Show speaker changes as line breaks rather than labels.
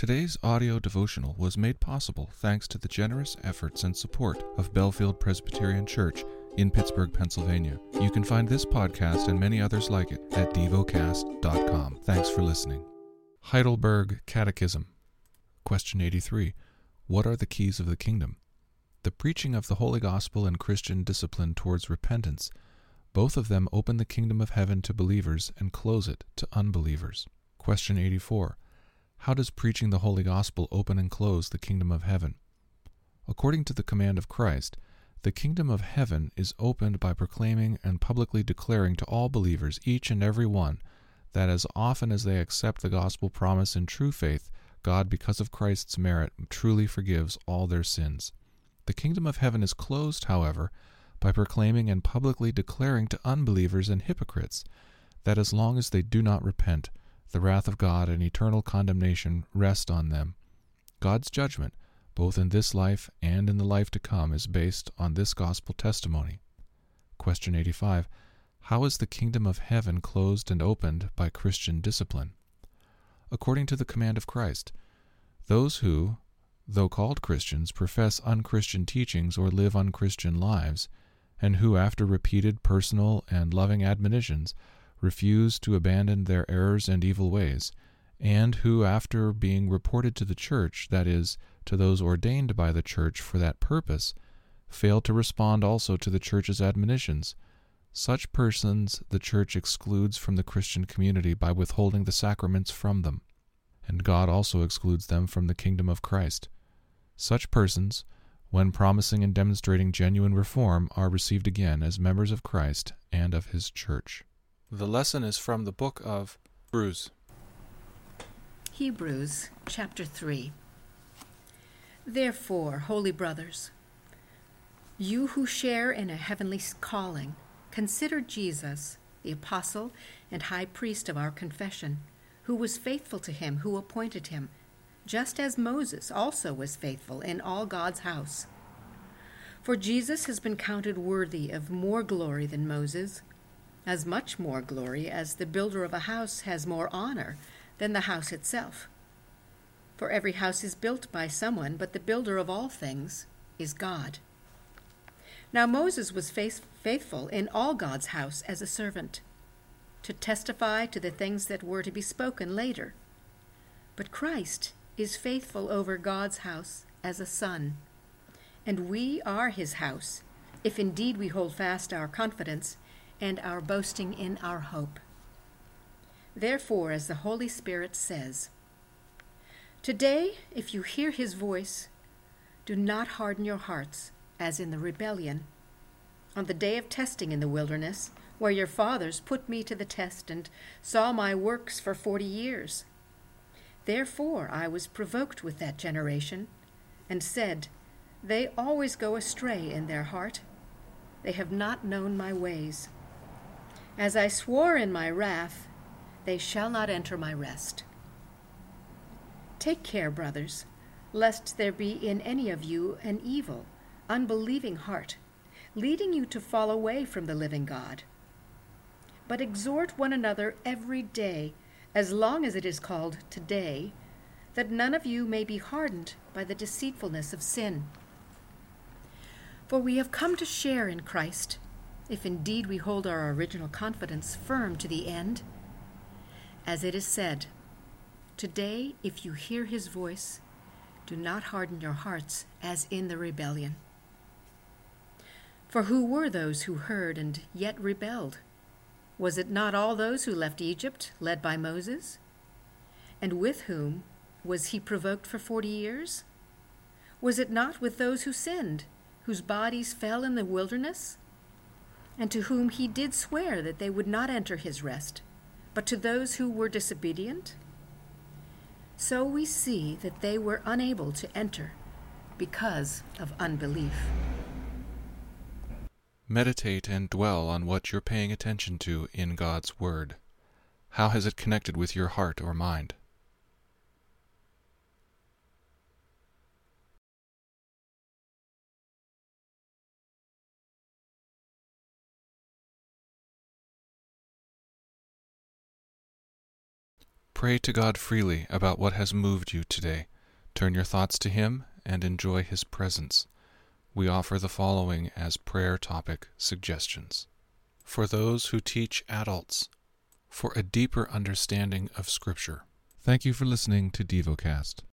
Today's audio devotional was made possible thanks to the generous efforts and support of Bellefield Presbyterian Church in Pittsburgh, Pennsylvania. You can find this podcast and many others like it at devocast.com. Thanks for listening. Heidelberg Catechism. Question 83. What are the keys of the kingdom? The preaching of the Holy Gospel and Christian discipline towards repentance. Both of them open the kingdom of heaven to believers and close it to unbelievers. Question 84. How does preaching the Holy Gospel open and close the kingdom of heaven? According to the command of Christ, the kingdom of heaven is opened by proclaiming and publicly declaring to all believers, each and every one, that as often as they accept the gospel promise in true faith, God, because of Christ's merit, truly forgives all their sins. The kingdom of heaven is closed, however, by proclaiming and publicly declaring to unbelievers and hypocrites that as long as they do not repent, the wrath of God and eternal condemnation rest on them. God's judgment, both in this life and in the life to come, is based on this gospel testimony. Question 85. How is the kingdom of heaven closed and opened by Christian discipline? According to the command of Christ, those who, though called Christians, profess unchristian teachings or live unchristian lives, and who, after repeated personal and loving admonitions, refuse to abandon their errors and evil ways, and who, after being reported to the church, that is, to those ordained by the church for that purpose, fail to respond also to the church's admonitions, such persons the church excludes from the Christian community by withholding the sacraments from them, and God also excludes them from the kingdom of Christ. Such persons, when promising and demonstrating genuine reform, are received again as members of Christ and of his church. The lesson is from the book of Hebrews.
Hebrews chapter 3. Therefore, holy brothers, you who share in a heavenly calling, consider Jesus, the apostle and high priest of our confession, who was faithful to him who appointed him, just as Moses also was faithful in all God's house. For Jesus has been counted worthy of more glory than Moses as much more glory as the builder of a house has more honor than the house itself. For every house is built by someone, but the builder of all things is God. Now Moses was faithful in all God's house as a servant, to testify to the things that were to be spoken later. But Christ is faithful over God's house as a son. And we are his house, if indeed we hold fast our confidence and our boasting in our hope. Therefore, as the Holy Spirit says, Today, if you hear his voice, do not harden your hearts as in the rebellion. On the day of testing in the wilderness, where your fathers put me to the test and saw my works for forty years. Therefore I was provoked with that generation, and said, They always go astray in their heart. They have not known my ways. As I swore in my wrath, they shall not enter my rest. Take care, brothers, lest there be in any of you an evil, unbelieving heart, leading you to fall away from the living God. But exhort one another every day, as long as it is called today, that none of you may be hardened by the deceitfulness of sin. For we have come to share in Christ if indeed we hold our original confidence firm to the end. As it is said, Today, if you hear his voice, do not harden your hearts as in the rebellion. For who were those who heard and yet rebelled? Was it not all those who left Egypt, led by Moses? And with whom was he provoked for forty years? Was it not with those who sinned, whose bodies fell in the wilderness? And to whom he did swear that they would not enter his rest, but to those who were disobedient? So we see that they were unable to enter because of unbelief.
Meditate and dwell on what you're paying attention to in God's Word. How has it connected with your heart or mind? Pray to God freely about what has moved you today. Turn your thoughts to Him and enjoy His presence. We offer the following as prayer topic suggestions. For those who teach adults, for a deeper understanding of Scripture. Thank you for listening to DevoCast.